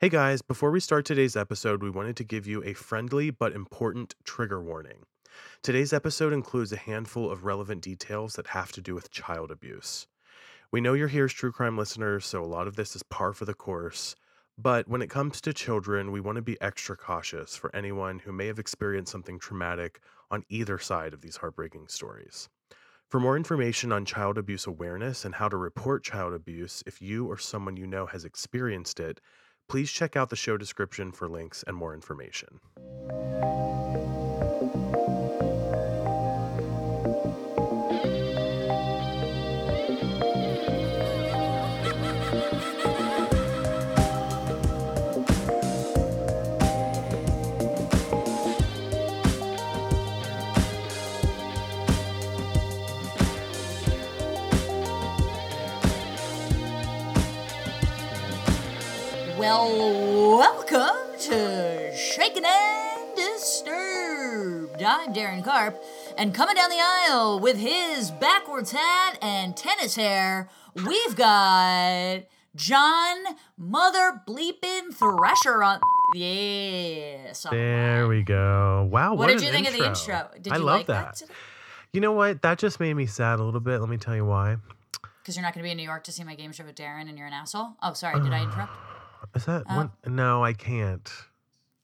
Hey guys, before we start today's episode, we wanted to give you a friendly but important trigger warning. Today's episode includes a handful of relevant details that have to do with child abuse. We know you're here as true crime listeners, so a lot of this is par for the course. But when it comes to children, we want to be extra cautious for anyone who may have experienced something traumatic on either side of these heartbreaking stories. For more information on child abuse awareness and how to report child abuse if you or someone you know has experienced it, please check out the show description for links and more information. Well, welcome to Shaken and Disturbed. I'm Darren Carp, and coming down the aisle with his backwards hat and tennis hair, we've got John Mother Bleepin' Thresher on. Yes. all There we go. Wow, What what, did you think of the intro? Did I you love like that. that? You know what? That just made me sad a little bit. Let me tell you why. Because you're not going to be in New York to see my game show with Darren, and you're an asshole. Oh, sorry. Did I interrupt? Is that Oh. one? No, I can't.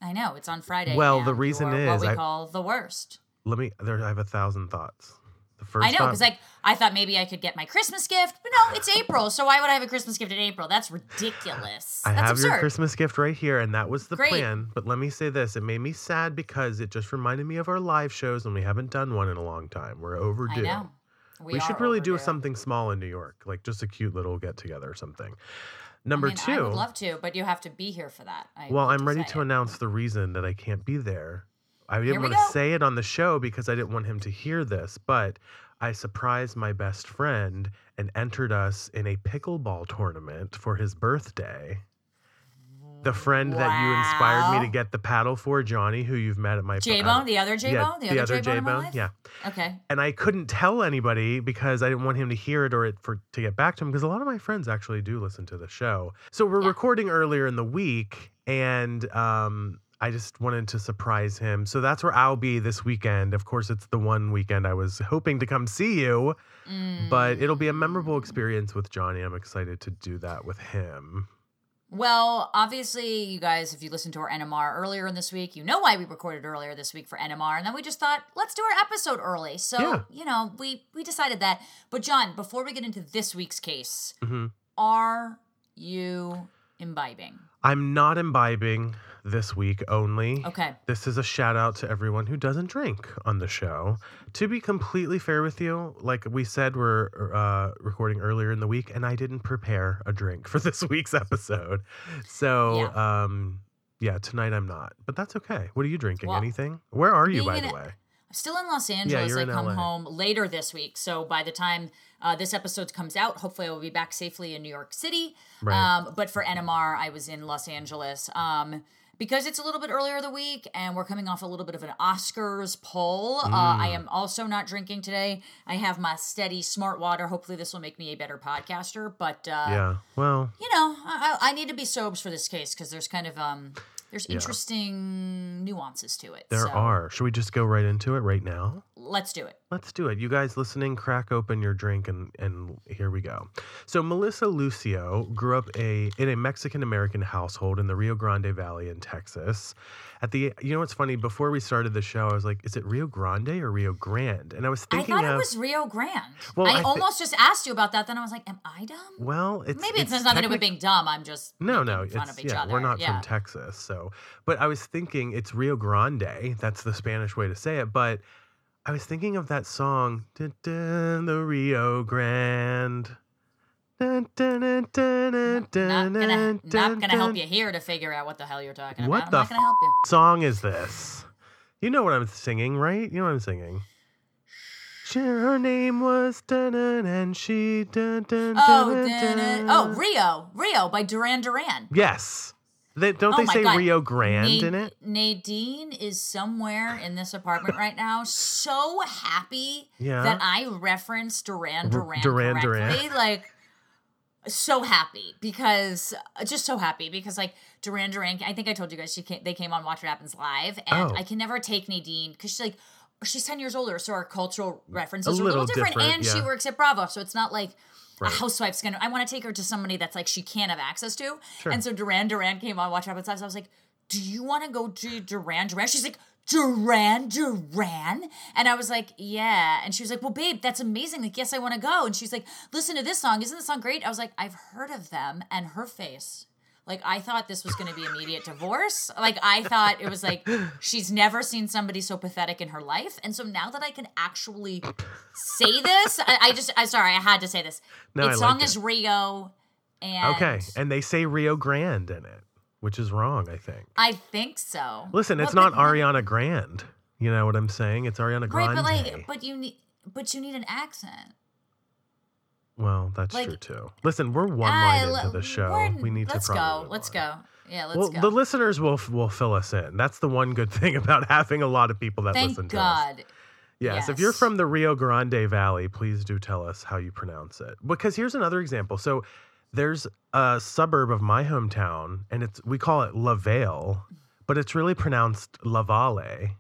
I know it's on Friday. Well, the reason you're what is we I- call the worst. Let me. There, I have a thousand thoughts. The first. I know, because like I thought maybe I could get my Christmas gift, but no, it's April. So why would I have a Christmas gift in April? That's ridiculous. I That's have absurd. your Christmas gift right here, and that was the Great. plan. But let me say this: it made me sad because it just reminded me of our live shows, and we haven't done one in a long time. We're overdue. I know. We, are should really do something small in New York, like just a cute little get together or something. Number I mean, two. I would love to, but you have to be here for that. I Well, I'm ready to it. announce the reason that I can't be there. I didn't want to go. say it on the show because I didn't want him to hear this, but I surprised my best friend and entered us in a pickleball tournament for his birthday. The friend that you inspired me to get the paddle for, Johnny, who you've met at my J uh, Bone, the other J Bone, yeah, the, other J Bone. Yeah. Okay. And I couldn't tell anybody because I didn't want him to hear it or it for to get back to him because a lot of my friends actually do listen to the show. So we're Yeah. recording earlier in the week and um I just wanted to surprise him. So that's where I'll be this weekend. Of course, it's the one weekend I was hoping to come see you, but it'll be a memorable experience with Johnny. I'm excited to do that with him. Well, obviously, you guys, if you listened to our NMR earlier in this week, you know why we recorded earlier this week for NMR, and then we just thought, let's do our episode early. So, Yeah. you know, we we decided that. But John, before we get into this week's case, Mhm. are you imbibing? I'm not imbibing this week only. Okay. This is a shout out to everyone who doesn't drink on the show. To be completely fair with you, like we said, we're uh, recording earlier in the week, and I didn't prepare a drink for this week's episode. So, um, yeah, tonight I'm not, but that's okay. What are you drinking? Well, Anything? Where are you, by the way? I'm still in Los Angeles. you're I in come LA. home later this week. So by the time uh, this episode comes out, hopefully I will be back safely in New York City. Right. Um, but for NMR, I was in Los Angeles. Um, because it's a little bit earlier the week and we're coming off a little bit of an Oscars poll, uh, I Mm. am also not drinking today. I have my steady smart water. Hopefully, this will make me a better podcaster. But uh, yeah. Well, you know, I, I I need to be sobes for this case because there's kind of um, there's interesting nuances to it. there so are. Should we just go right into it right now? Let's do it. Let's do it. You guys listening, crack open your drink and and here we go. So Melissa Lucio grew up a in a Mexican American household in the Rio Grande Valley in Texas. At the you know what's funny, before we started the show, I was like, is it Rio Grande or Rio Grande? And I was thinking I thought of it was Rio Grande. Well, I, I thi- almost just asked you about that. Then I was like, "Am I dumb?" well, it's Maybe it it's has nothing to do with being dumb. I'm just No, no, it's yeah, other. we're not yeah. from Texas, so. But I was thinking it's Rio Grande. That's the Spanish way to say it. But I was thinking of that song, dun, dun, the Rio Grande. Dun, dun, dun, dun, dun, Not gonna, not gonna help you here to figure out what the hell you're talking What about. the I'm not gonna help you. Song is this? You know what I'm singing, right? You know what I'm singing. She, her name was dun, dun, and she dun, dun, Oh, dun, dun, dun. oh, Rio, Rio by Duran Duran. Yes. They, don't Oh they say God. Rio Grande Na- in it? Nadine is somewhere in this apartment right now, so happy Yeah. that I referenced Duran Duran Duran Duran. Like, so happy because uh, just so happy because like Duran Duran. I think I told you guys she came, they came on Watch What Happens live, and Oh. I can never take Nadine because she's like she's ten years older, so our cultural references A are a little different, different, and she works at Bravo, so it's not like. Right. A housewife's gonna. I want to take her to somebody that's like she can't have access to. Sure. And so Duran Duran came on Watch What Happens Live. I was like, "Do you want to go to Duran Duran?" She's like, "Duran Duran," and I was like, "Yeah." And she was like, "Well, babe, that's amazing. Like, yes, I want to go." And she's like, "Listen to this song. Isn't this song great?" I was like, "I've heard of them." And her face, like, I thought this was going to be immediate divorce. Like, I thought it was like she's never seen somebody so pathetic in her life. And so now that I can actually say this, I, I just, I'm sorry, I had to say this. No, I its like song it. is Rio, and Okay, and they say Rio Grande in it, which is wrong, I think. I think so. Listen, it's Well, not but- Ariana Grande. You know what I'm saying? It's Ariana Right, Grande. but like, but you need, but you need an accent. Well, that's like- true too. Listen, we're one line into the show. We need let's to probably go. Let's go. Yeah, let's well, go. the listeners will will fill us in. That's the one good thing about having a lot of people that Thank listen to us. God. Yes, if you're from the Rio Grande Valley, please do tell us how you pronounce it. Because here's another example. So there's a suburb of my hometown, and it's we call it La Vale, but it's really pronounced La Valle,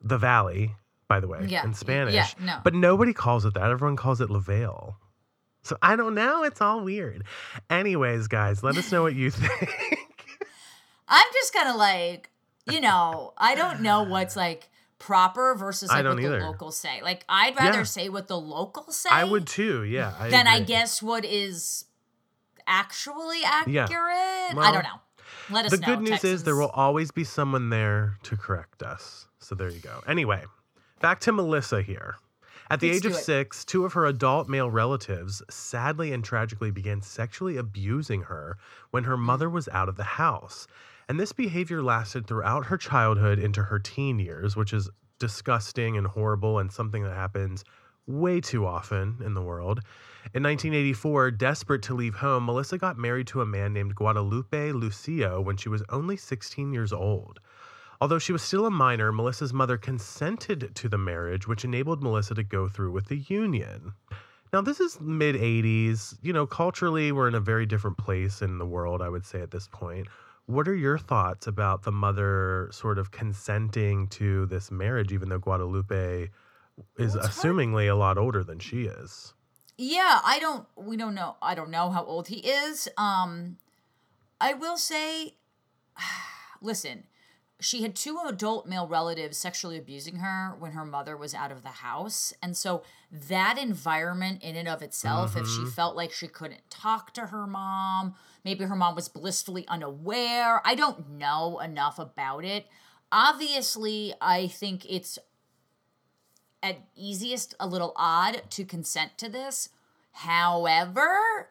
the valley, by the way, Yeah, in Spanish. yeah, no. But nobody calls it that. Everyone calls it Lavelle. So I don't know. It's all weird. Anyways, guys, let us know what you think. I'm just kind of like, you know, I don't know what's like proper versus I like don't what either. the locals say. Like, I'd rather Yeah. say what the locals say. I would too. Yeah. I than I guess what is actually accurate. I Well, don't know. Let us the know. The good news is there will always be someone there to correct us. So there you go. Anyway, back to Melissa here. At the Let's age of six, two of her adult male relatives sadly and tragically began sexually abusing her when her mother was out of the house. And this behavior lasted throughout her childhood into her teen years, which is disgusting and horrible and something that happens way too often in the world. In 1984, desperate to leave home, Melissa got married to a man named Guadalupe Lucio when she was only 16 years old. Although she was still a minor, Melissa's mother consented to the marriage, which enabled Melissa to go through with the union. Now, this is mid 80s. You know, culturally, we're in a very different place in the world, I would say, at this point. What are your thoughts about the mother sort of consenting to this marriage, even though Guadalupe is Well, it's hard. assumingly a lot older than she is? Yeah, I don't. We don't know. I don't know how old he is. Um, I will say, listen, she had two adult male relatives sexually abusing her when her mother was out of the house, and so that environment in and of itself, if she mm-hmm. felt like she couldn't talk to her mom, maybe her mom was blissfully unaware. I don't know enough about it. Obviously, I think it's at easiest a little odd to consent to this. However,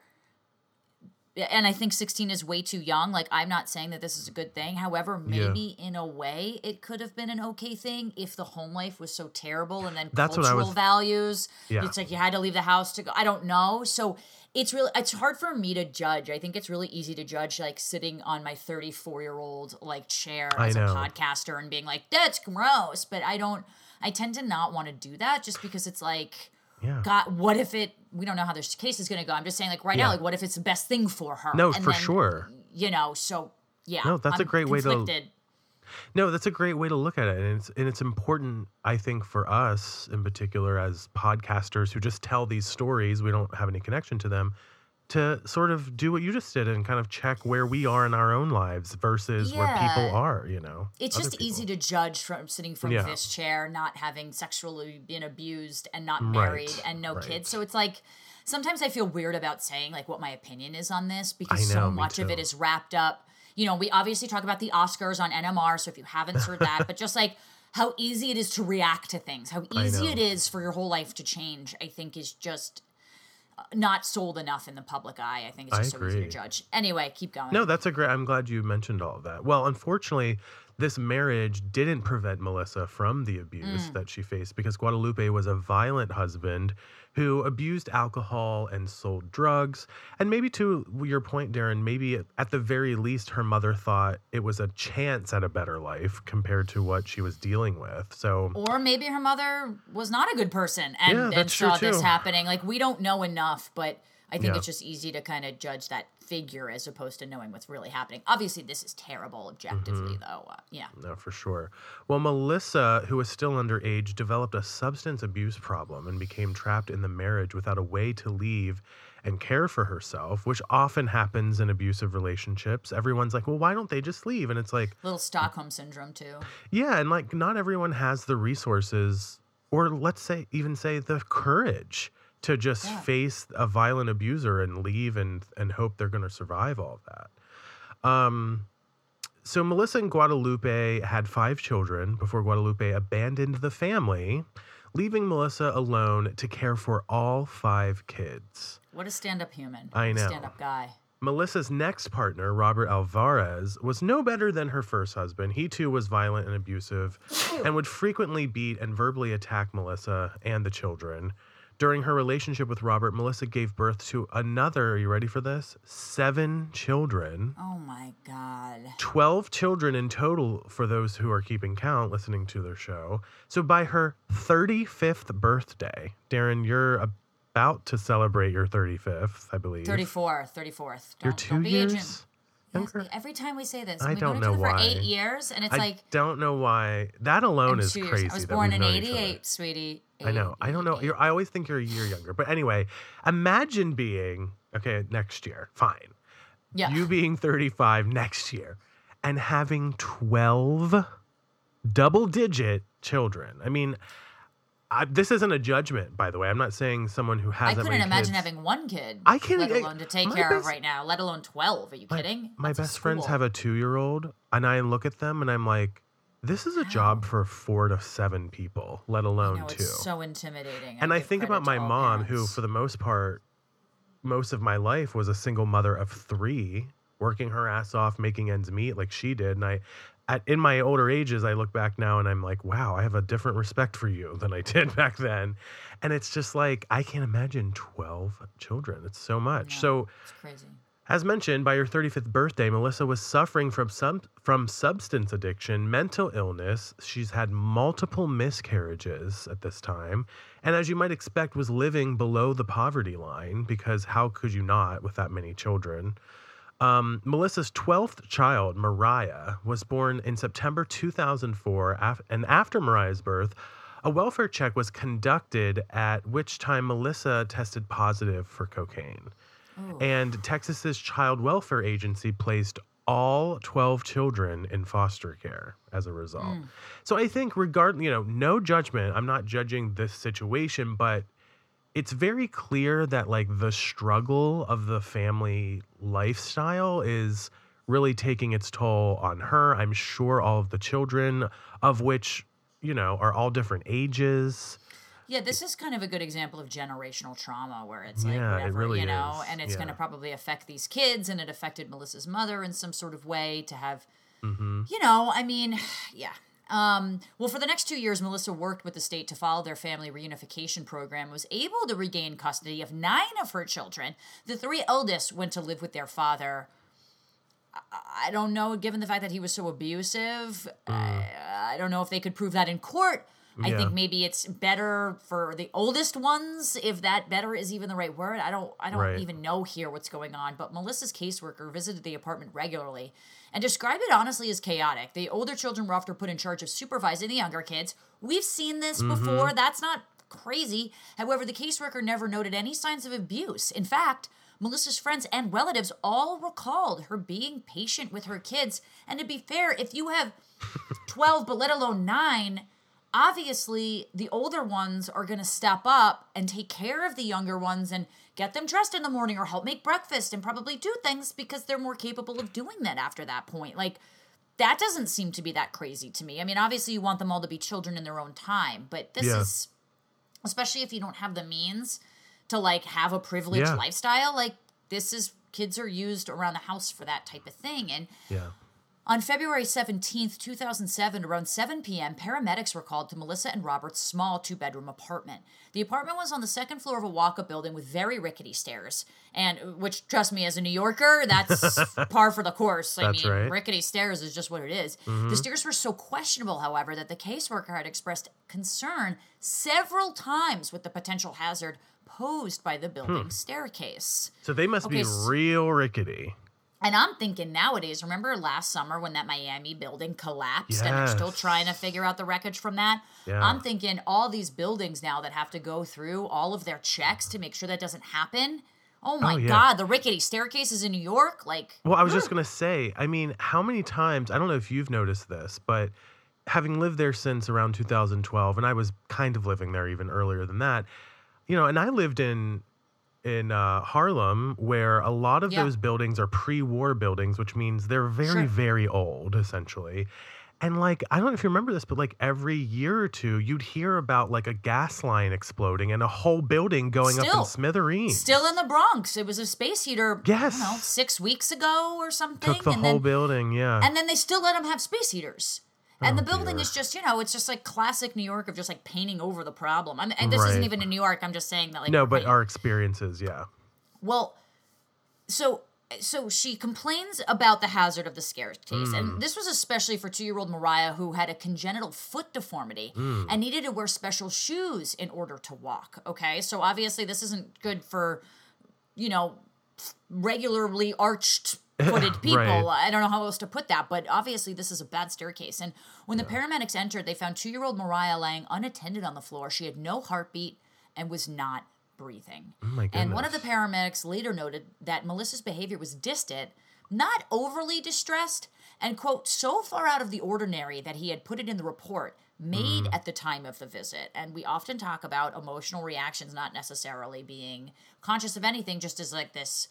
and I think 16 is way too young. Like, I'm not saying that this is a good thing. However, Yeah. maybe in a way it could have been an okay thing if the home life was so terrible and then That's cultural was- values. Yeah. It's like you had to leave the house to go. I don't know. So it's really, it's hard for me to judge. I think it's really easy to judge, like sitting on my 34 year old like chair as a podcaster and being like, that's gross. But I don't, I tend to not want to do that just because it's like, Yeah. God, what if it? We don't know how this case is going to go. I'm just saying, like right Yeah. now, like what if it's the best thing for her? No, And for then, sure. You know, so yeah. No, that's a I'm great way to- No, that's a great way to look at it, and it's and it's important. I think for us in particular, as podcasters who just tell these stories, we don't have any connection to them, to sort of do what you just did and kind of check where we are in our own lives versus where people are. You know, It's just easy to judge from sitting from Yeah. this chair, not having sexually been abused and not Right, married and no right. kids. So it's like sometimes I feel weird about saying like what my opinion is on this because know, so much of it is wrapped up. You know, we obviously talk about the Oscars on NMR. So if you haven't heard that, but just like how easy it is to react to things, how easy it is for your whole life to change, I think is just not sold enough in the public eye. I think it's just so easy to judge. Anyway, keep going. No, that's a great. I'm glad you mentioned all of that. Well, unfortunately, this marriage didn't prevent Melissa from the abuse Mm. that she faced because Guadalupe was a violent husband who abused alcohol and sold drugs. And maybe to your point, Darren, maybe at the very least, her mother thought it was a chance at a better life compared to what she was dealing with. So, Or maybe her mother was not a good person and, Yeah, and saw this happening. Like we don't know enough, but I think Yeah. it's just easy to kind of judge that figure as opposed to knowing what's really happening. Obviously, this is terrible objectively, Mm-hmm. though. Uh, yeah. No, for sure. Well, Melissa, who was still underage, developed a substance abuse problem and became trapped in the marriage without a way to leave and care for herself, which often happens in abusive relationships. Everyone's like, well, why don't they just leave? And it's like, Little Stockholm syndrome, too. yeah, and like not everyone has the resources or let's say even say the courage to just Yeah. face a violent abuser and leave and and hope they're going to survive all of that. Um so Melissa and Guadalupe had 5 children before Guadalupe abandoned the family, leaving Melissa alone to care for all 5 kids. What a stand up human. I know. Stand up guy. Melissa's next partner, Robert Alvarez, was no better than her first husband. He too was violent and abusive and would frequently beat and verbally attack Melissa and the children. During her relationship with Robert, Melissa gave birth to another, are you ready for this? Seven children. Oh my God. 12 children in total for those who are keeping count listening to their show. So by her 35th birthday, Darren, you're about to celebrate your 35th, I believe. 34, 34th. Don't, You're two don't be years aging. Yes, every time we say this, I we've don't know other for eight years, and it's I like don't know why. That alone is crazy. I was born in known each '88, sweetie. I know. I don't know. 88. You're, I always think you're a year younger. But anyway, imagine being okay next year. Fine. Yeah. You being 35 next year and having 12 double digit children. I mean, I, this isn't a judgment, by the way. I'm not saying someone who has I couldn't imagine kids- having one kid. I can't- let I- alone to take care best- of right now. Let alone twelve. Are you kidding? My That's a best friends have a two year old, and I look at them and I'm like, this is a job for four to seven people, let I alone know, two. so intimidating. and I give think about my mom, who, for the most part, most of my life was a single mother of three, working her ass off, making ends meet like she did. And I, at, in my older ages, I look back now and I'm like, wow, I have a different respect for you than I did back then. And it's just like, I can't imagine 12 children. It's so much. Yeah. So, it's crazy. as mentioned, by her 35th birthday, Melissa was suffering from some from substance addiction, mental illness. She's had multiple miscarriages at this time, and as you might expect, was living below the poverty line because how could you not with that many children? Um, Melissa's 12th child, Mariah, was born in September 2004, af- and after Mariah's birth, a welfare check was conducted at which time Melissa tested positive for cocaine. Ooh. And Texas's Child Welfare Agency placed all 12 children in foster care as a result. Mm. So I think regard, you know, no judgment. I'm not judging this situation, but it's very clear that like the struggle of the family lifestyle is really taking its toll on her. I'm sure all of the children of which, you know, are all different ages. Yeah, this is kind of a good example of generational trauma where it's like Yeah, it whatever, really you know, is. and it's going to probably affect these kids and it affected Melissa's mother in some sort of way to have hmm you know, I mean, yeah. Um, well, for the next two years, Melissa worked with the state to follow their family reunification program, was able to regain custody of nine of her children. The three eldest went to live with their father. I- I don't know, given the fact that he was so abusive, I, I don't know if they could prove that in court. I Yeah. think maybe it's better for the oldest ones, if that better is even the right word. I don't I don't Right. even know here what's going on. But Melissa's caseworker visited the apartment regularly and describe it honestly as chaotic. The older children were often put in charge of supervising the younger kids. We've seen this mm-hmm. before. That's not crazy. However, the caseworker never noted any signs of abuse. In fact, Melissa's friends and relatives all recalled her being patient with her kids. And to be fair, if you have 12, but let alone nine, obviously the older ones are going to step up and take care of the younger ones and get them dressed in the morning or help make breakfast and probably do things because they're more capable of doing that after that point. Like, that doesn't seem to be that crazy to me. I mean, obviously, you want them all to be children in their own time, but this Yeah. is, especially if you don't have the means to like have a privileged Yeah. lifestyle, like, this is kids are used around the house for that type of thing. And Yeah. On February 17, 2007, around 7 p.m., paramedics were called to Melissa and Robert's small two bedroom apartment. The apartment was on the second floor of a walk up building with very rickety stairs. And which, trust me, as a New Yorker, that's par for the course. I That's mean, right. rickety stairs is just what it is. The mm-hmm. stairs were so questionable, however, that the caseworker had expressed concern several times with the potential hazard posed by the building's hmm. staircase. So they must Okay, be real rickety. And I'm thinking nowadays, remember last summer when that Miami building collapsed and they're still trying to figure out the wreckage from that? Yeah. I'm thinking all these buildings now that have to go through all of their checks to make sure that doesn't happen. Oh my oh, yeah. God, the rickety staircases in New York, like Well, I was just going to say, I mean, how many times, I don't know if you've noticed this, but having lived there since around 2012, and I was kind of living there even earlier than that, you know, and I lived in in uh, Harlem where a lot of Yeah. those buildings are pre-war buildings, which means they're very, Sure. very old, essentially. And like, I don't know if you remember this, but like every year or two, you'd hear about like a gas line exploding and a whole building going up in smithereens. still in the Bronx. It was a space heater, Yes. I don't know, six weeks ago or something. Took the and whole then, building, yeah. and then they still let them have space heaters. And Oh, the building dear. is just, you know, it's just like classic New York of just like painting over the problem. I mean, and this isn't even in New York. I'm just saying that like no, but painting- our experiences, yeah. Well, so so she complains about the hazard of the staircase, and mm. this was especially for two-year-old Mariah, who had a congenital foot deformity mm. and needed to wear special shoes in order to walk. Okay, so obviously this isn't good for, you know, regularly arched footed people. Right. I don't know how else to put that, but obviously this is a bad staircase. And when the paramedics entered, they found two year old Mariah laying unattended on the floor. She had no heartbeat and was not breathing. Oh my And one of the paramedics later noted that Melissa's behavior was distant, not overly distressed, and quote, so far out of the ordinary that he had put it in the report made Mm. at the time of the visit. And we often talk about emotional reactions not necessarily being conscious of anything, just as like this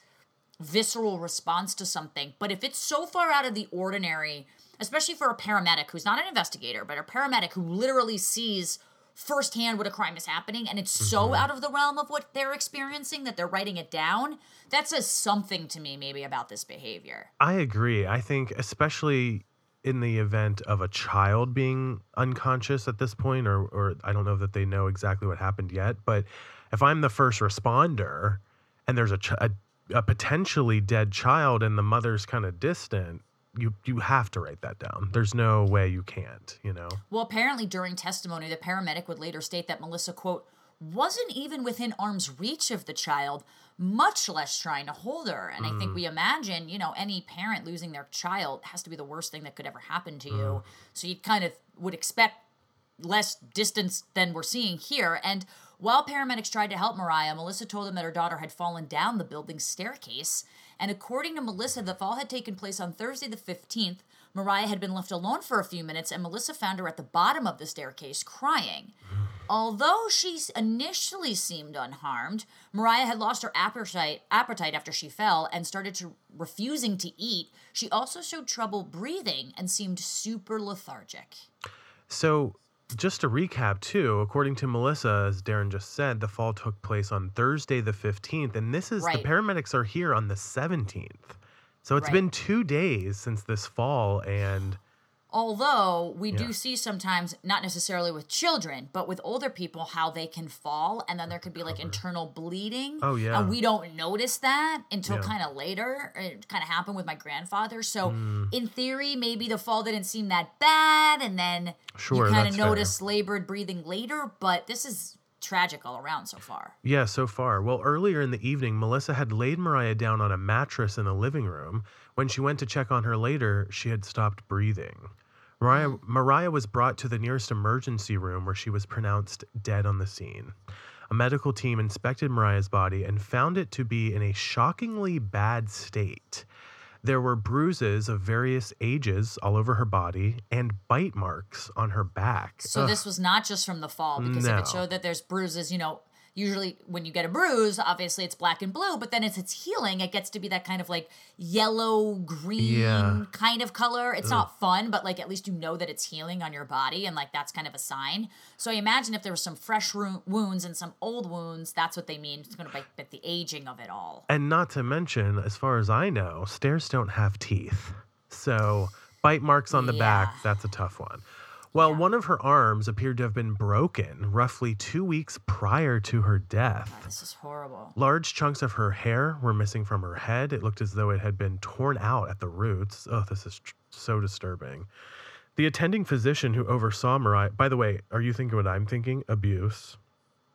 visceral response to something. But if it's so far out of the ordinary, especially for a paramedic who's not an investigator, but a paramedic who literally sees firsthand what a crime is happening and it's so mm-hmm. out of the realm of what they're experiencing that they're writing it down, that says something to me maybe about this behavior. I agree. I think, especially in the event of a child being unconscious at this point, or, or I don't know that they know exactly what happened yet, but if I'm the first responder and there's a, ch- a, a potentially dead child and the mother's kind of distant, you you have to write that down. There's no way you can't, you know. Well, apparently during testimony, the paramedic would later state that Melissa, quote, wasn't even within arm's reach of the child, much less trying to hold her. And I think mm. we imagine, you know, any parent losing their child has to be the worst thing that could ever happen to you. Mm. So you kind of would expect less distance than we're seeing here. And while paramedics tried to help Mariah, Melissa told them that her daughter had fallen down the building's staircase. And according to Melissa, the fall had taken place on Thursday the 15th. Mariah had been left alone for a few minutes, and Melissa found her at the bottom of the staircase crying. Although she initially seemed unharmed, Mariah had lost her appetite, appetite after she fell and started to refusing to eat. She also showed trouble breathing and seemed super lethargic. So, just to recap, too, according to Melissa, as Darren just said, the fall took place on Thursday, the 15th. And this is Right. the paramedics are here on the 17th. So, it's Right. been two days since this fall. And Although we Yeah. do see sometimes, not necessarily with children, but with older people, how they can fall and then there could be like internal bleeding. Oh, yeah. And we don't notice that until Yeah. kind of later. It kind of happened with my grandfather. So Mm. in theory, maybe the fall didn't seem that bad. And then Sure, you kind of fair. notice labored breathing later. But this is tragic all around so far. yeah, so far. Well, earlier in the evening, Melissa had laid Mariah down on a mattress in the living room. When she went to check on her later, she had stopped breathing. Mariah, Mariah was brought to the nearest emergency room where she was pronounced dead on the scene. A medical team inspected Mariah's body and found it to be in a shockingly bad state. There were bruises of various ages all over her body and bite marks on her back. So Ugh. this was not just from the fall because if it showed that there's bruises, you know, usually when you get a bruise, obviously it's black and blue, but then as it's healing, it gets to be that kind of like yellow green Yeah. kind of color. It's not fun, but like at least you know that it's healing on your body and like that's kind of a sign. So I imagine if there was some fresh ru- wounds and some old wounds, that's what they mean. It's going to be like the aging of it all. And not to mention, as far as I know, stairs don't have teeth. So bite marks on the back, that's a tough one. Well, one of her arms appeared to have been broken roughly two weeks prior to her death. This is horrible. Large chunks of her hair were missing from her head. It looked as though it had been torn out at the roots. Oh, this is tr- so disturbing. The attending physician who oversaw Mariah, by the way, are you thinking what I'm thinking? Abuse.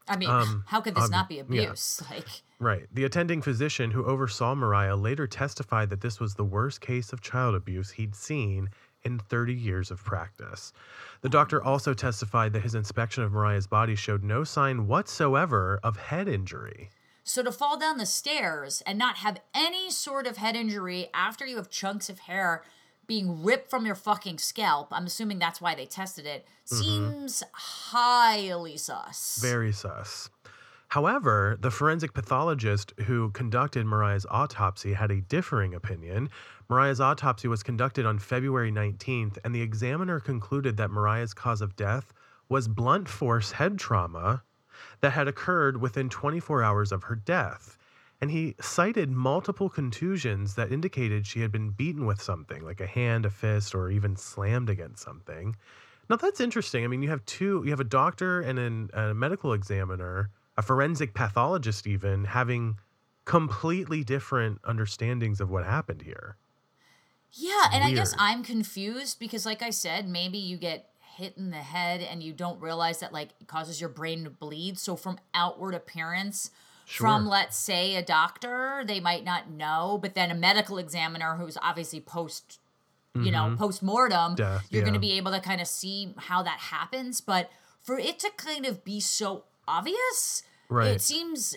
I mean, Um, how could this obvi- not be yeah. abuse? Like, Right. The attending physician who oversaw Mariah later testified that this was the worst case of child abuse he'd seen in 30 years of practice. The doctor also testified that his inspection of Mariah's body showed no sign whatsoever of head injury. so to fall down the stairs and not have any sort of head injury after you have chunks of hair being ripped from your fucking scalp, I'm assuming that's why they tested it, mm-hmm. seems highly sus. Very sus. However, the forensic pathologist who conducted Mariah's autopsy had a differing opinion. Mariah's autopsy was conducted on February 19th, and the examiner concluded that Mariah's cause of death was blunt force head trauma that had occurred within 24 hours of her death. And he cited multiple contusions that indicated she had been beaten with something, like a hand, a fist, or even slammed against something. Now that's interesting. I mean, you have two, you have a doctor and an, a medical examiner, a forensic pathologist, even having completely different understandings of what happened here. Yeah, and I guess. I'm confused because, like I said, maybe you get hit in the head and you don't realize that like it causes your brain to bleed. So from outward appearance, from let's say a doctor, they might not know, but then a medical examiner who's obviously post, you know, post mortem, Mm-hmm. You're going to be able to kind of see how that happens. But for it to kind of be so obvious, Right. it seems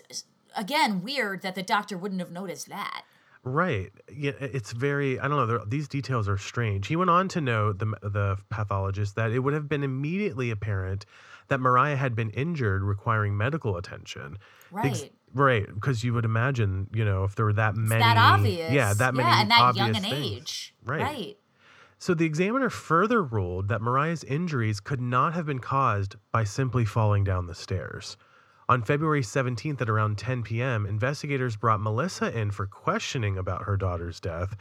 again weird that the doctor wouldn't have noticed that. Right. Yeah, it's very. I don't know. These details are strange. He went on to note the the pathologist that it would have been immediately apparent that Mariah had been injured, requiring medical attention. Ex- Right. right. Because you would imagine, you know, if there were that many. that obvious. Yeah, that many Yeah, and that young an age. Right. Right. So the examiner further ruled that Mariah's injuries could not have been caused by simply falling down the stairs. On February 17th at around 10 p.m., investigators brought Melissa in for questioning about her daughter's death.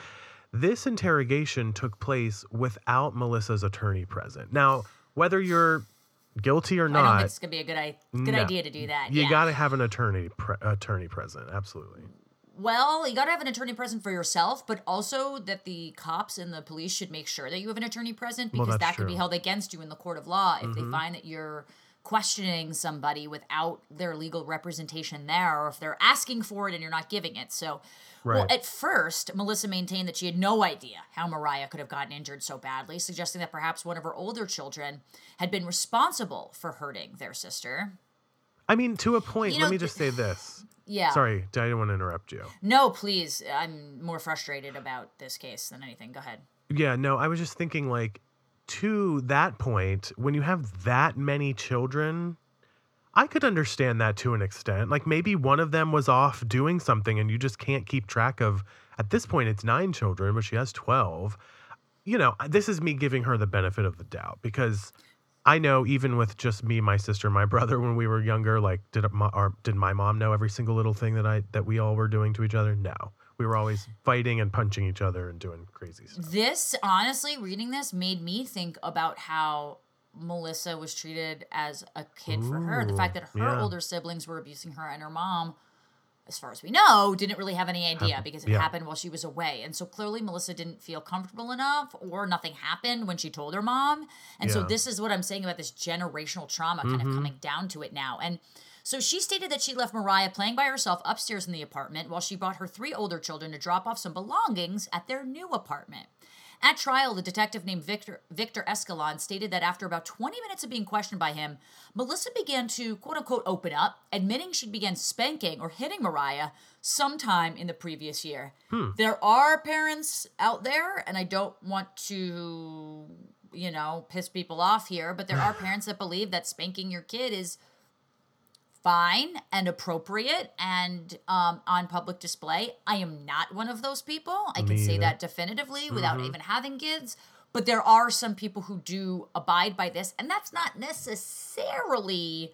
This interrogation took place without Melissa's attorney present. Now, whether you're guilty or I think it's gonna be a good, I- good no. idea to do that. you yeah. got to have an attorney pre- attorney present. Absolutely. Well, you got to have an attorney present for yourself, but also that the cops and the police should make sure that you have an attorney present because that's that could be. Mm-hmm. held against you in the court of law if they find that you're questioning somebody without their legal representation there or if they're asking for it and you're not giving it. So, well, at first, Melissa maintained that she had no idea how Mariah could have gotten injured so badly, suggesting that perhaps one of her older children had been responsible for hurting their sister. I mean, to a point, You let know, me just say this. Yeah. Sorry, I didn't want to interrupt you. No, please. I'm more frustrated about this case than anything. Go ahead. Yeah, no, I was just thinking like to that point, when you have that many children, I could understand that to an extent. Like maybe one of them was off doing something and you just can't keep track of at this point it's 9 children, but she has 12. You know, this is me giving her the benefit of the doubt because I know even with just me, my sister, my brother when we were younger, like did my our, did my mom know every single little thing that I that we all were doing to each other? No. We were always fighting and punching each other and doing crazy stuff. This, honestly, reading this made me think about how Melissa was treated as a kid for her. The fact that her yeah. older siblings were abusing her and her mom, as far as we know, didn't really have any idea because it yeah. happened while she was away. And so clearly Melissa didn't feel comfortable enough or nothing happened when she told her mom. And so Yeah. Mm-hmm. this is what I'm saying about this generational trauma kind of coming down to it now. And so she stated that she left Mariah playing by herself upstairs in the apartment while she brought her three older children to drop off some belongings at their new apartment. At trial, the detective named Victor Victor Escalon stated that after about 20 minutes of being questioned by him, Melissa began to quote unquote open up, admitting she began spanking or hitting Mariah sometime in the previous year. Hmm. There are parents out there, and I don't want to, you know, piss people off here, but there are parents that believe that spanking your kid is fine and appropriate and um, on public display. I am not one of those people. I can say either. that definitively without even having kids. But there are some people who do abide by this, and that's not necessarily,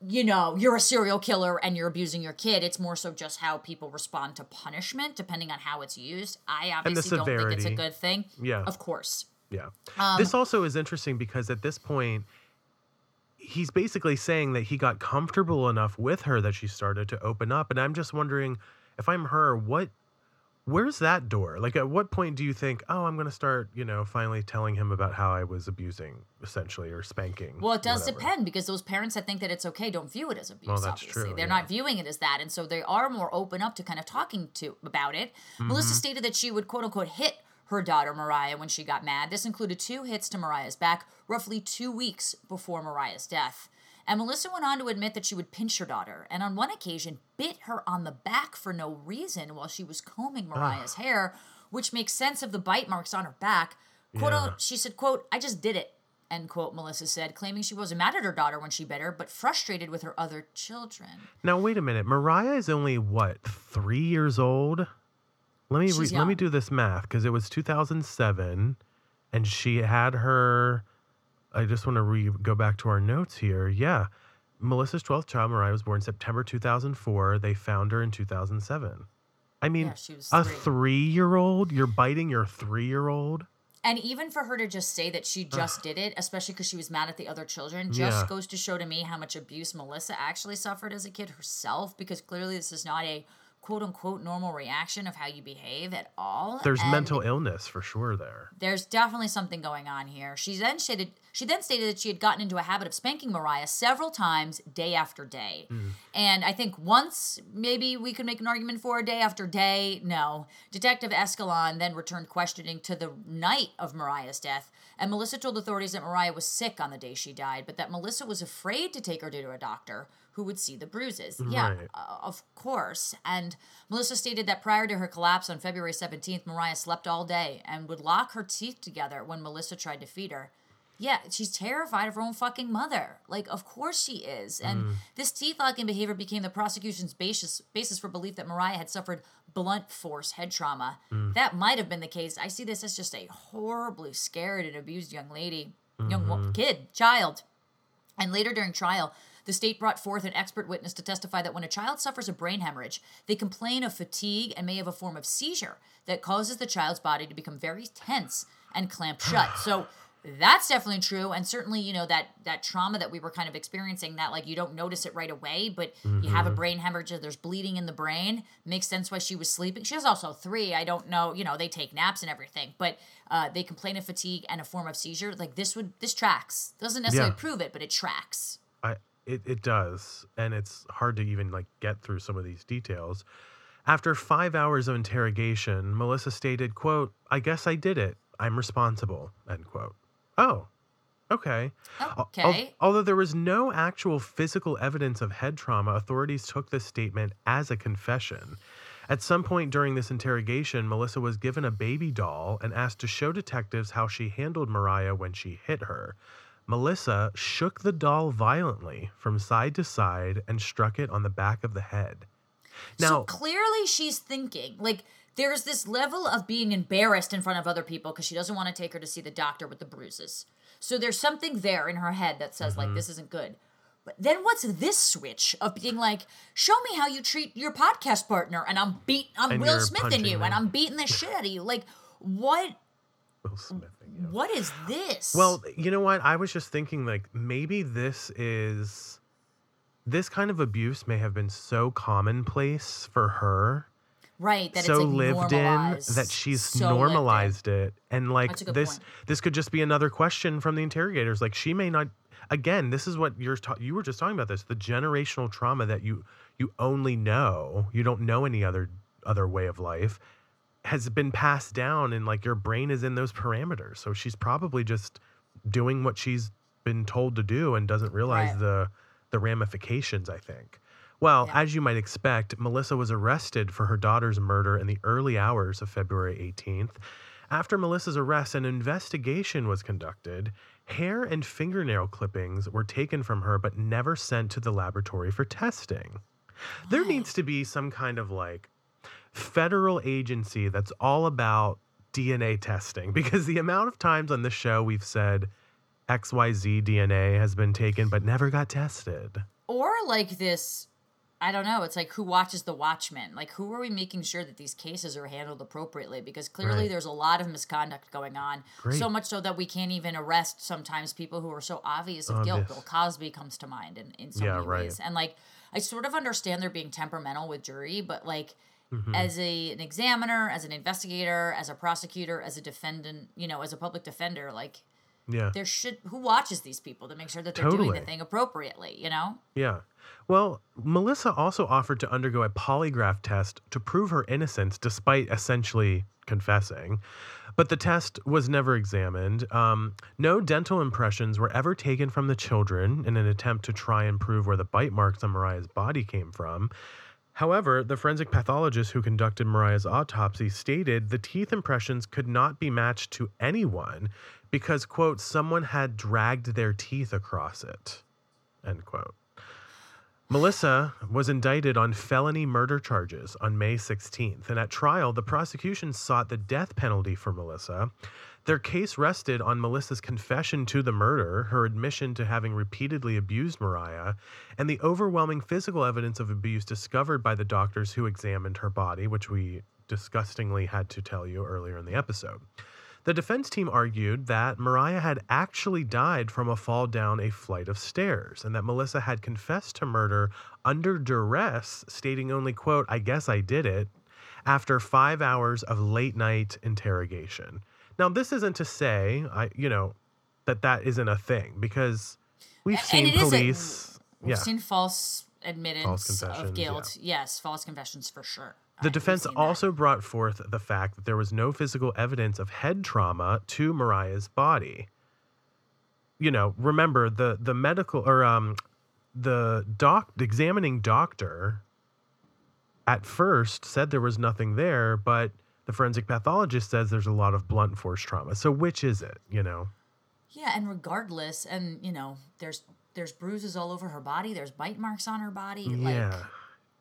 you know, you're a serial killer and you're abusing your kid. It's more so just how people respond to punishment, depending on how it's used. I obviously don't think it's a good thing. Yeah. Of course. Yeah. Um, this also is interesting because at this point, he's basically saying that he got comfortable enough with her that she started to open up. And I'm just wondering if I'm her, what Where's that door? Like, at what point do you think, oh, I'm going to start, you know, finally telling him about how I was abusing, essentially, or spanking? Well, it does whatever. depend because those parents that think that it's okay don't view it as abuse. that's obviously, true, they're yeah. not viewing it as that, and so they are more open up to kind of talking to about it. Mm-hmm. Melissa stated that she would quote unquote hit her daughter Mariah when she got mad. This included two hits to Mariah's back, roughly two weeks before Mariah's death. And Melissa went on to admit that she would pinch her daughter, and on one occasion bit her on the back for no reason while she was combing Mariah's hair, which makes sense of the bite marks on her back. Quote, Yeah. she said, quote, I just did it, end quote, Melissa said, claiming she wasn't mad at her daughter when she bit her, but frustrated with her other children. Now, wait a minute. Mariah is only, what, three years old? Let me, re- let me do this math because it was 2007 and she had her. I just want to re- go back to our notes here. Yeah. Melissa's 12th child, Mariah, was born September 2004. They found her in 2007. I mean, Yeah, a three. three year old? You're biting your three year old? And even for her to just say that she just did it, especially because she was mad at the other children, just Yeah. goes to show to me how much abuse Melissa actually suffered as a kid herself, because clearly this is not a quote unquote normal reaction of how you behave at all. There's And mental illness for sure there. there's definitely something going on here. She then stated she then stated that she had gotten into a habit of spanking Mariah several times day after day. Mm. And I think once maybe we could make an argument for a day after day. No. Detective Escalon then returned questioning to the night of Mariah's death. And Melissa told authorities that Mariah was sick on the day she died, but that Melissa was afraid to take her to a doctor who would see the bruises. Yeah, Right. uh, of course. And Melissa stated that prior to her collapse on February 17th, Mariah slept all day and would lock her teeth together when Melissa tried to feed her. Yeah, she's terrified of her own fucking mother. Like, of course she is. And mm. this teeth locking behavior became the prosecution's basis basis for belief that Mariah had suffered blunt force head trauma. Mm. That might have been the case. I see this as just a horribly scared and abused young lady, young mm-hmm. kid, child. And later during trial, the state brought forth an expert witness to testify that when a child suffers a brain hemorrhage, they complain of fatigue and may have a form of seizure that causes the child's body to become very tense and clamp shut. So that's definitely true and certainly you know that that trauma that we were kind of experiencing that like you don't notice it right away but you have a brain hemorrhage there's bleeding in the brain makes sense why she was sleeping she was also three i don't know you know they take naps and everything but uh, they complain of fatigue and a form of seizure like this would this tracks doesn't necessarily Yeah. prove it but it tracks I it, it does, and it's hard to even like get through some of these details. After five hours of interrogation, Melissa stated, "quote I guess I did it. I'm responsible." End quote. Oh, okay. Al- al- Okay. although there was no actual physical evidence of head trauma, authorities took this statement as a confession. At some point during this interrogation, Melissa was given a baby doll and asked to show detectives how she handled Mariah when she hit her. Melissa shook the doll violently from side to side and struck it on the back of the head. so Now, clearly she's thinking like there's this level of being embarrassed in front of other people because she doesn't want to take her to see the doctor with the bruises. So there's something there in her head that says Mm-hmm. like this isn't good. But then what's this switch of being like, show me how you treat your podcast partner, and I'm beat, I'm And Will Smith in you, and I'm beating the shit out of you. Like, what? Will Smith you. What is this? Well, you know what? I was just thinking like maybe this is this kind of abuse may have been so commonplace for her, right? That so it's like lived in that she's so normalized it. And like That's a good this point. this could just be another question from the interrogators. Like she may not again, this is what you're ta- you were just talking about this, the generational trauma that you you only know, you don't know any other other way of life has been passed down and like your brain is in those parameters. So she's probably just doing what she's been told to do and doesn't realize Right. the the ramifications, I think. Well, Yeah. as you might expect, Melissa was arrested for her daughter's murder in the early hours of February 18th. After Melissa's arrest, an investigation was conducted. Hair and fingernail clippings were taken from her but never sent to the laboratory for testing. There needs to be some kind of like federal agency that's all about DNA testing because the amount of times on this show we've said XYZ DNA has been taken but never got tested. or like this i don't know it's like who watches the watchmen like who are we making sure that these cases are handled appropriately because clearly Right. there's a lot of misconduct going on Great. so much so that we can't even arrest sometimes people who are so obvious of guilt bill cosby comes to mind in, in so Yeah, many right. ways and like i sort of understand they're being temperamental with jury but like as a an examiner, as an investigator, as a prosecutor, as a defendant, you know, as a public defender, like Yeah. there should who watches these people to make sure that they're doing the thing appropriately, you know? Yeah. Well, Melissa also offered to undergo a polygraph test to prove her innocence despite essentially confessing. But the test was never examined. Um, no dental impressions were ever taken from the children in an attempt to try and prove where the bite marks on Mariah's body came from. However, the forensic pathologist who conducted Mariah's autopsy stated the teeth impressions could not be matched to anyone because, quote, someone had dragged their teeth across it, end quote. Melissa was indicted on felony murder charges on May 16th, and at trial, the prosecution sought the death penalty for Melissa. Their case rested on Melissa's confession to the murder, her admission to having repeatedly abused Mariah, and the overwhelming physical evidence of abuse discovered by the doctors who examined her body, which we disgustingly had to tell you earlier in the episode. The defense team argued that Mariah had actually died from a fall down a flight of stairs and that Melissa had confessed to murder under duress, stating only, quote, I guess I did it, after five hours of late night interrogation. Now, this isn't to say, I, you know, that that isn't a thing because we've And seen police. We've Yeah. seen false admittance False confessions, of guilt. Yes, false confessions for sure. The I've defense seen that. also brought forth the fact that there was no physical evidence of head trauma to Mariah's body. You know, remember the the medical or um the doc the examining doctor at first said there was nothing there, but the forensic pathologist says there's a lot of blunt force trauma. So which is it, you know? Yeah, and regardless, and you know, there's there's bruises all over her body. There's bite marks on her body. Like, yeah.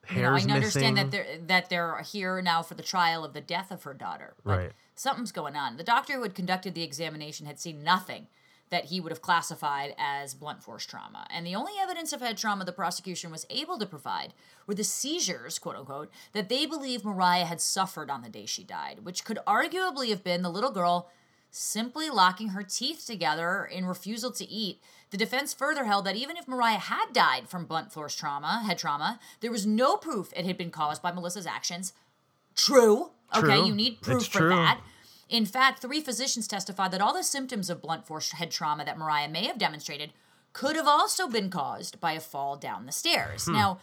you know, I Hair's understand that they're that they're here now for the trial of the death of her daughter. But Right. something's going on. The doctor who had conducted the examination had seen nothing that he would have classified as blunt force trauma. And the only evidence of head trauma the prosecution was able to provide were the seizures, quote unquote, that they believe Mariah had suffered on the day she died, which could arguably have been the little girl simply locking her teeth together in refusal to eat. The defense further held that even if Mariah had died from blunt force trauma, head trauma, there was no proof it had been caused by Melissa's actions. True. Okay, you need proof It's for true. that. In fact, three physicians testified that all the symptoms of blunt force head trauma that Mariah may have demonstrated could have also been caused by a fall down the stairs. Hmm. Now,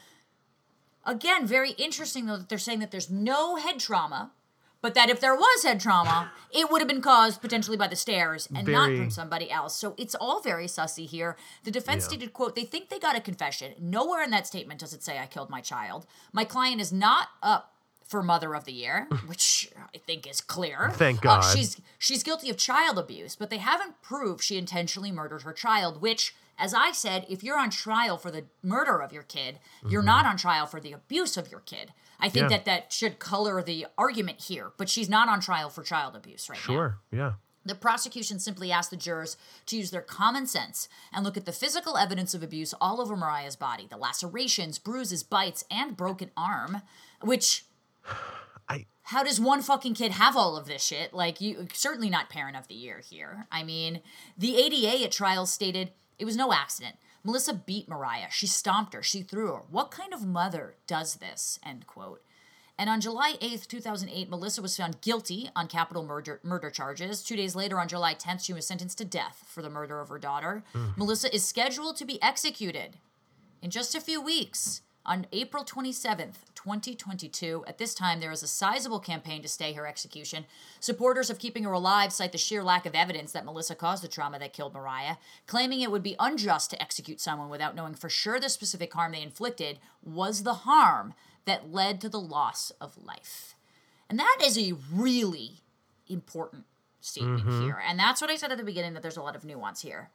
again, very interesting though that they're saying that there's no head trauma, but that if there was head trauma, it would have been caused potentially by the stairs and not from somebody else. So it's all very sussy here. The defense Yeah. stated, quote, they think they got a confession. Nowhere in that statement does it say I killed my child. My client is not up for mother of the year, which I think is clear. Thank Uh, God. she's she's guilty of child abuse, but they haven't proved she intentionally murdered her child, which as I said, if you're on trial for the murder of your kid, you're not on trial for the abuse of your kid. I think Mm-hmm. Yeah. that that should color the argument here, but she's not on trial for child abuse right now. Sure. Yeah. The prosecution simply asked the jurors to use their common sense and look at the physical evidence of abuse all over Mariah's body the lacerations, bruises, bites, and broken arm, which. I- How does one fucking kid have all of this shit? Like, you certainly not parent of the year here. I mean, the ADA at trial stated it was no accident. Melissa beat Mariah. She stomped her. She threw her. What kind of mother does this? End quote. And on July 8th, 2008, Melissa was found guilty on capital murder, murder charges. Two days later, on July 10th, she was sentenced to death for the murder of her daughter. Hmm. Melissa is scheduled to be executed in just a few weeks on April 27th, 2022. At this time, there is a sizable campaign to stay her execution. Supporters of keeping her alive cite the sheer lack of evidence that Melissa caused the trauma that killed Mariah, claiming it would be unjust to execute someone without knowing for sure the specific harm they inflicted was the harm that led to the loss of life. And that is a really important statement Mm-hmm. here. And that's what I said at the beginning that there's a lot of nuance here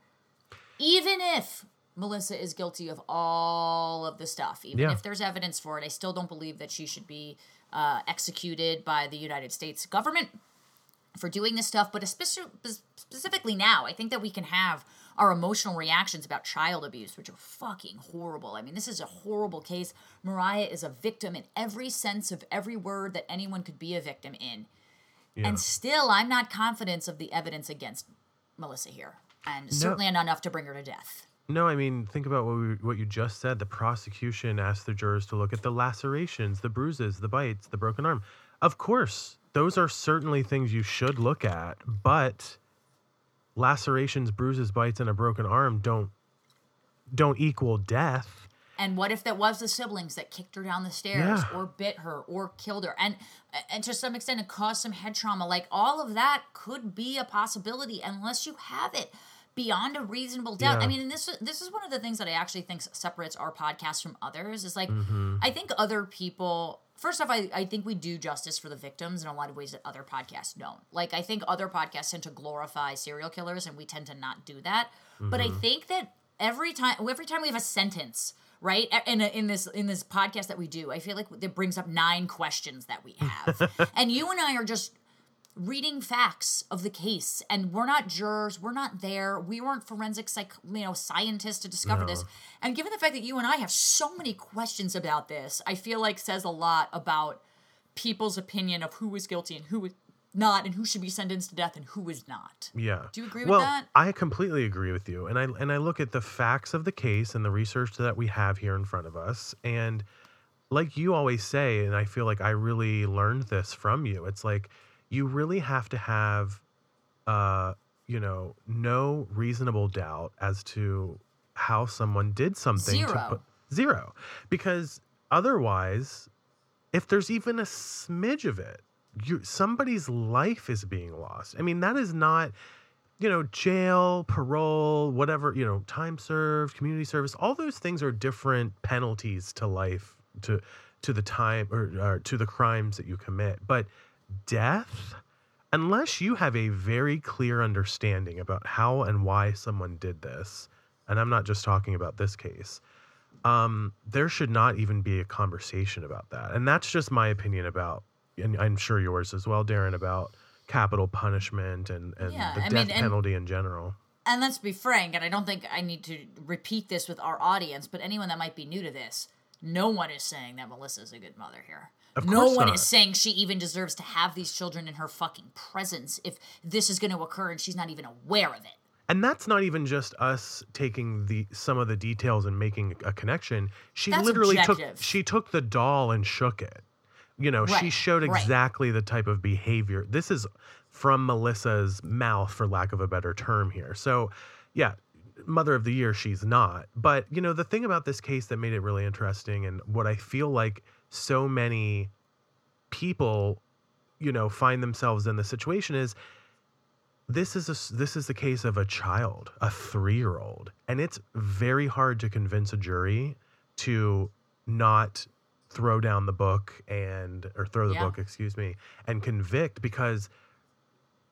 even if Melissa is guilty of all of the stuff, even Yeah. if there's evidence for it, I still don't believe that she should be uh, executed by the United States government for doing this stuff. But especially, specifically now, I think that we can have our emotional reactions about child abuse, which are fucking horrible. I mean, this is a horrible case. Mariah is a victim in every sense of every word that anyone could be a victim in. Yeah. And still, I'm not confident of the evidence against Melissa here. And certainly not enough to bring her to death. No, I mean, think about what we, what you just said. The prosecution asked the jurors to look at the lacerations, the bruises, the bites, the broken arm. Of course, those are certainly things you should look at, but lacerations, bruises, bites, and a broken arm don't don't equal death. And what if that was the siblings that kicked her down the stairs Yeah. or bit her or killed her? And and to some extent it caused some head trauma. Like all of that could be a possibility unless you have it beyond a reasonable doubt. I mean, and this this is one of the things that I actually think separates our podcast from others is like Mm-hmm. I think other people First off, I, I think we do justice for the victims in a lot of ways that other podcasts don't. Like, I think other podcasts tend to glorify serial killers, and we tend to not do that. But I think that every time every time we have a sentence right in, a, in this in this podcast that we do i feel like it brings up nine questions that we have and you and i are just reading facts of the case and we're not jurors we're not there we weren't forensic psych you know scientists to discover this and given the fact that you and i have so many questions about this i feel like says a lot about people's opinion of who was guilty and who was not and who should be sentenced to death and who is not Yeah. Do you agree with well, that? I completely agree with you. And I and I look at the facts of the case and the research that we have here in front of us and like you always say and I feel like I really learned this from you. It's like you really have to have uh you know, no reasonable doubt as to how someone did something to Zero. put zero. Because otherwise, if there's even a smidge of it, you somebody's life is being lost. I mean, that is not, you know, jail, parole, whatever, you know, time served, community service. All those things are different penalties to life, to to the time or, or to the crimes that you commit. But death, unless you have a very clear understanding about how and why someone did this, and I'm not just talking about this case, um, there should not even be a conversation about that. And that's just my opinion about, and I'm sure yours as well, Darren, about capital punishment and, and Yeah, the I death mean, and- penalty in general. and let's be frank, and I don't think I need to repeat this with our audience, but anyone that might be new to this, no one is saying that Melissa's a good mother here. Of no one not. is saying she even deserves to have these children in her fucking presence if this is going to occur and she's not even aware of it. And that's not even just us taking the some of the details and making a connection. She That's literally objective. took she took the doll and shook it. You know, she Right, showed right. exactly the type of behavior. This is from Melissa's mouth for lack of a better term here. So, yeah, mother of the year she's not. But, you know, the thing about this case that made it really interesting and what I feel like so many people, you know, find themselves in the situation is this is a this is the case of a child, a three year old, and it's very hard to convince a jury to not throw down the book and or throw the Yeah. book, excuse me, and convict because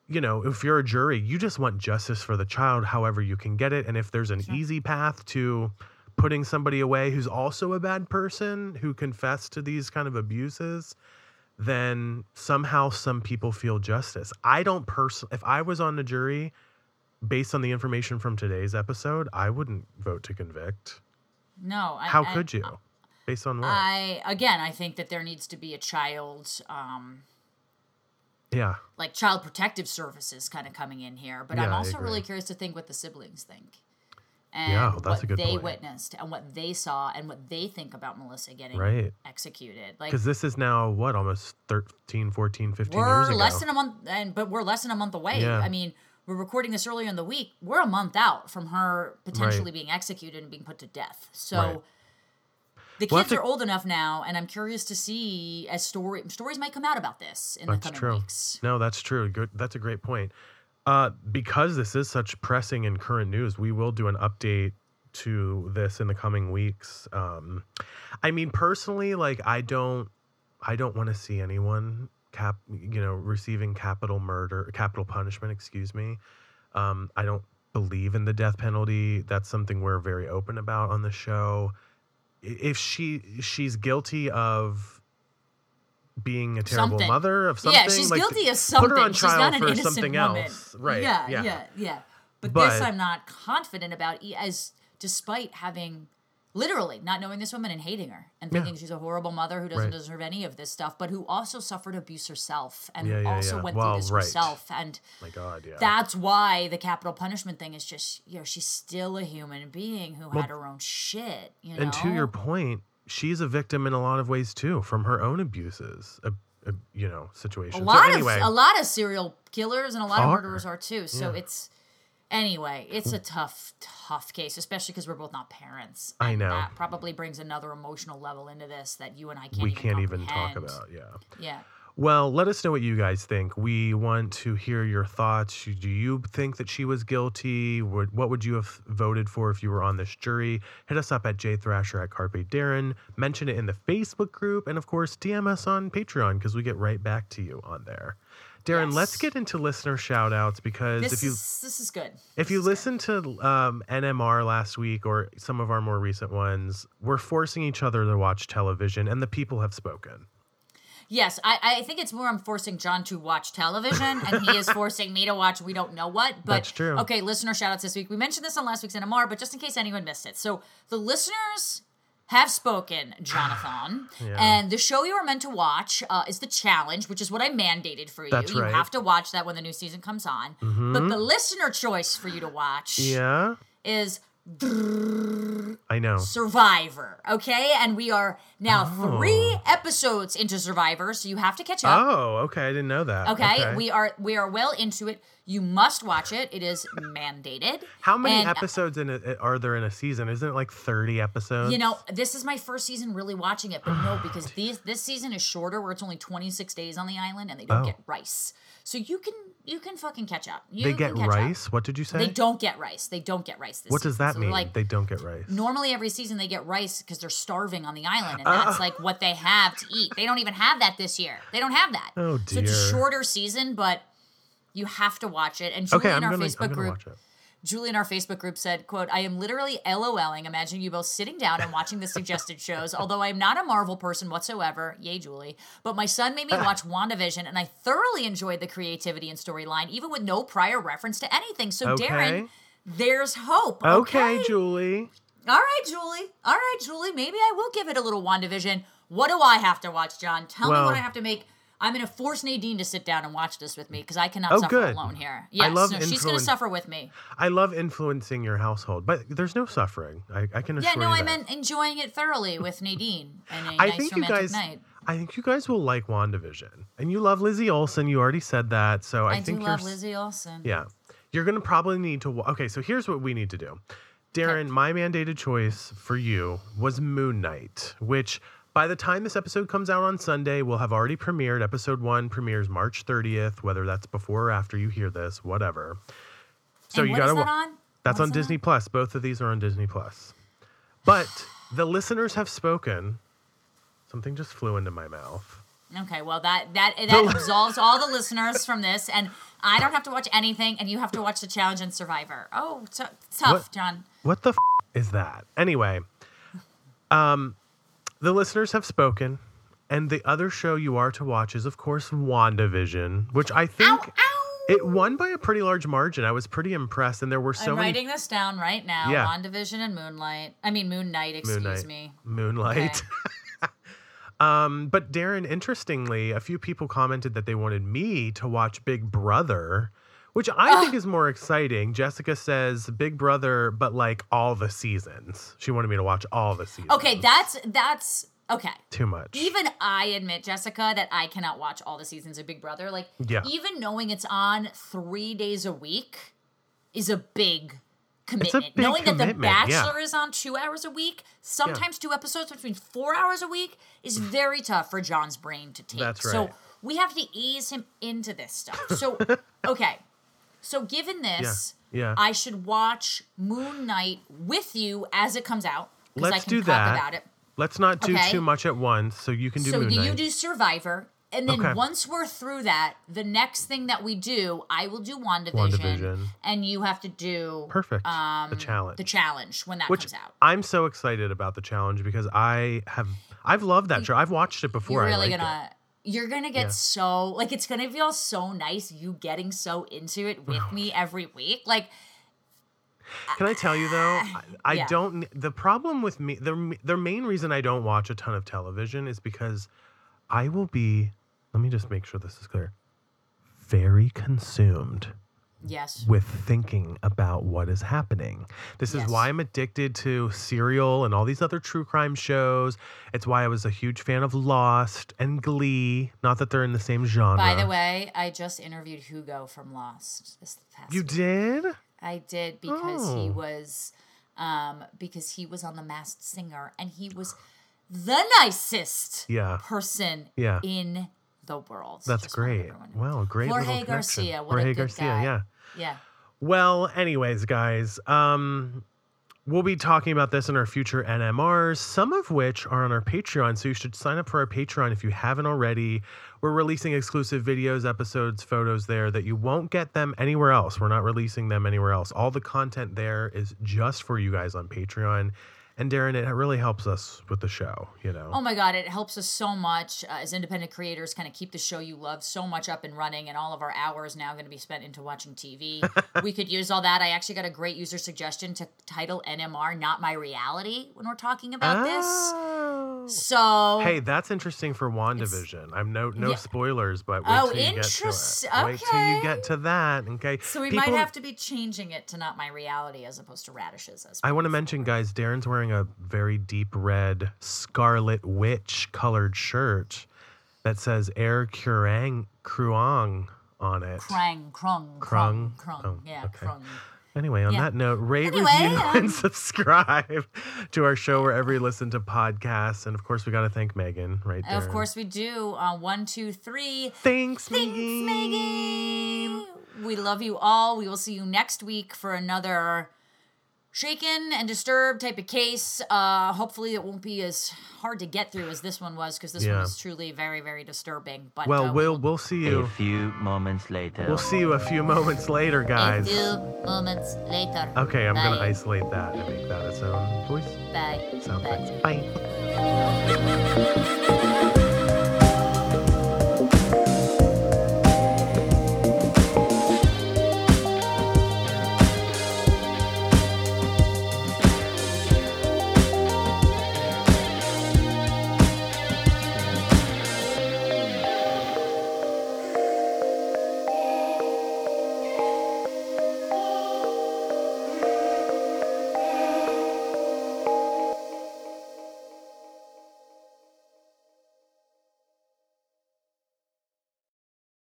you know if you're a jury, you just want justice for the child, however you can get it, and if there's an easy path to putting somebody away who's also a bad person who confessed to these kind of abuses then somehow some people feel justice. I don't person if I was on the jury based on the information from today's episode, I wouldn't vote to convict. No, I, How I- could you? Based on what? I again, I think that there needs to be a child, um, yeah. like child protective services, kind of coming in here. But I'm also really curious to think what the siblings think. And Yeah, that's what a good they point. witnessed and what they saw and what they think about Melissa getting Right. executed. Like Cuz this is now what almost 13, 14, 15 years we're ago. less than a month and but we're less than a month away Yeah. i mean we're recording this earlier in the week we're a month out from her potentially being executed and being put to death so Right. the We'll kids to- are old enough now and i'm curious to see as story stories might come out about this in That's the coming true. weeks No, that's true. Good. That's a great point. Uh, because this is such pressing and current news, we will do an update to this in the coming weeks. Um, I mean, personally, like I don't, I don't want to see anyone cap, you know, receiving capital murder, capital punishment. Excuse me. Um, I don't believe in the death penalty. That's something we're very open about on the show. If she she's guilty of being a terrible Something. mother of something, yeah she's like, guilty of Put her on she's trial not an for innocent something woman else, right? yeah yeah. yeah yeah but, But- this i'm not confident about as despite having literally not knowing this woman and hating her and thinking she's a horrible mother who doesn't Right. deserve any of this stuff, but who also suffered abuse herself and Yeah, yeah, also yeah. went Well, through this right. herself. And My God, yeah. that's why the capital punishment thing is just, you know, she's still a human being who had her own shit. You know? and to your point, she's a victim in a lot of ways too, from her own abuses, uh, uh, you know, situations. a lot so anyway, of a lot of serial killers and a lot of murderers are too. So Yeah. it's anyway, it's a tough, tough case, especially because we're both not parents. I know. that probably brings another emotional level into this that you and I can't. we even can't even talk about. Yeah. Yeah. Well, let us know what you guys think. We want to hear your thoughts. Do you think that she was guilty? What would you have voted for if you were on this jury? Hit us up at jthrasher at Carpe Darren. Mention it in the Facebook group. And of course, DM us on Patreon because we get right back to you on there. Darren, let's get into listener shout outs because This if you is this is good. if you listen to um, NMR last week or some of our more recent ones, we're forcing each other to watch television, and the people have spoken. Yes, I, I think it's more I'm forcing John to watch television and he is forcing me to watch we don't know what. But That's true. okay, listener shout outs this week. We mentioned this on last week's NMR, but just in case anyone missed it. So the listeners have spoken, Jonathan. Yeah. And the show you are meant to watch uh, is The Challenge, which is what I mandated for you. That's you right. Mm-hmm. have to watch that when the new season comes on. But the listener choice for you to watch Yeah, is I know. Survivor. Okay? And we are now Oh. three episodes into Survivor, so you have to catch up. Oh, okay. I didn't know that. Okay, we are we are well into it. You must watch it. It is mandated. How many And, uh, episodes in a, are there in a season? Isn't it like thirty episodes? You know, this is my first season really watching it, but no, because these this season is shorter, where it's only twenty six days on the island, and they don't Oh. get rice, so you can you can fucking catch up. You they get catch up. rice. What did you say? They don't get rice. They don't get rice. This what does that So, mean? Like they don't get rice. normally every season they get rice because they're starving on the island, and that's ah. like what they have to eat. They don't even have that this year. They don't have that. Oh, dear. So it's a shorter season, but you have to watch it. And Julie okay, in our gonna, Facebook I'm group, watch it. Julie in our Facebook group said, quote, I am literally LOLing, imagining you both sitting down and watching the suggested shows, although I am not a Marvel person whatsoever. Yay, Julie. But my son made me watch WandaVision, and I thoroughly enjoyed the creativity and storyline, even with no prior reference to anything. So, Okay. Darren, there's hope. Okay, Okay. Julie. All right, Julie. All right, Julie. Maybe I will give it a little WandaVision. What do I have to watch, John? Tell Well- me what I have to make. I'm going to force Nadine to sit down and watch this with me because I cannot Oh, suffer good. alone here. Yes, love no, she's going to suffer with me. I love influencing your household, but there's no suffering. I, I can assure Yeah, no, you I meant enjoying it thoroughly with Nadine and a I nice think you guys. night. I think you guys will like WandaVision, and you love Lizzie Olsen. You already said that, so I, I, do think love you're. s- Lizzie Olsen. Yeah, you're gonna probably need to. Okay, so here's what we need to do. Darren, my mandated choice for you was Moon Knight, which by the time this episode comes out on Sunday, we'll have already premiered. Episode one premieres March 30th, whether that's before or after you hear this, whatever. So And you what gotta. that on? That's What's on that Disney Plus. Both of these are on Disney Plus. But the listeners have spoken. Something just flew into my mouth. Okay, well that that that absolves all the listeners from this, and I don't have to watch anything, and you have to watch the challenge and Survivor. Oh, t- tough, What? John. What the f- is that? Anyway, um, the listeners have spoken, and the other show you are to watch is, of course, WandaVision, which I think Ow, ow. it won by a pretty large margin. I was pretty impressed, and there were so many. I'm many writing this down right now. Yeah. WandaVision and Moonlight. I mean Moon Knight. Excuse Moonlight. me. Moonlight. um, but Darren, interestingly, a few people commented that they wanted me to watch Big Brother, which I think is more exciting. Jessica says Big Brother, but like all the seasons. She wanted me to watch all the seasons. Okay, that's that's okay. too much. Even I admit, Jessica, that I cannot watch all the seasons of Big Brother. Like, Yeah. even knowing it's on three days a week is a big commitment. big knowing that The commitment, yeah. Bachelor is on two hours a week, sometimes two episodes between four hours a week, is very tough for John's brain to take. That's So we have to ease him into this stuff. So, okay. So, given this, yeah. I should watch Moon Knight with you as it comes out. Because I Let's can do talk that. about it. Let's not do Okay. too much at once, so you can do So Moon you do Survivor, and then Okay. once we're through that, the next thing that we do, I will do WandaVision, WandaVision. and you have to do Perfect. Um, the challenge. the challenge when that which comes out. I'm so excited about the challenge because I have I've loved that show. I've watched it before. You're I really it. gonna. You're gonna get Yeah. so like it's gonna feel so nice you getting so into it with me every week. Like Can I tell you though? I, I Yeah. don't. The problem with me, the the main reason I don't watch a ton of television is because I will be. Let me just make sure this is clear. Very consumed Yes. with thinking about what is happening. This is why I'm addicted to Serial and all these other true crime shows. It's why I was a huge fan of Lost and Glee. Not that they're in the same genre. By the way, I just interviewed Hugo from Lost this past you week. did? I did because he Oh. was um because he was on the masked singer and he was the nicest Yeah. person Yeah. in the world. That's great. Wow, great Jorge. Garcia, what Jorge Garcia, guy. yeah. Yeah. Well, anyways, guys, um, we'll be talking about this in our future NMRs, some of which are on our Patreon. So you should sign up for our Patreon if you haven't already. We're releasing exclusive videos, episodes, photos there that you won't get them anywhere else. We're not releasing them anywhere else. All the content there is just for you guys on Patreon. And Darren, it really helps us with the show, you know. Oh my God, it helps us so much uh, as independent creators kind of keep the show you love so much up and running, and all of our hours now going to be spent into watching TV. we could use all that. I actually got a great user suggestion to title NMR Not My Reality when we're talking about this. Oh. So, Hey, that's interesting for WandaVision. I'm no no Yeah. spoilers, but wait Oh, till you interest- get to it. Wait till you get to that. Okay. so we People- might have to be changing it to Not My Reality as opposed to Radishes. As I want to mention, guys, Darren's wearing a very deep red Scarlet Witch colored shirt that says Air Kurang Kruang on it. Krang, Krung, Krung? Krung, Krung. Oh, yeah, okay. Krung. Anyway, on Yeah. that note, rate, Anyway, review, um, and subscribe to our show wherever you listen to podcasts. And of course, we got to thank Megan, right there. Of course we do. Uh, one, two, three. Thanks, Thanks, Megan. Megan. We love you all. We will see you next week for another shaken and disturbed type of case. Uh, hopefully, it won't be as hard to get through as this one was because this Yeah. one was truly very, very disturbing. But Well, uh, we'll we'll see you A few moments later. We'll see you a few moments later, guys. a few moments later. Okay, I'm gonna isolate that and make that its own voice Bye. sound Bye. effects. Bye.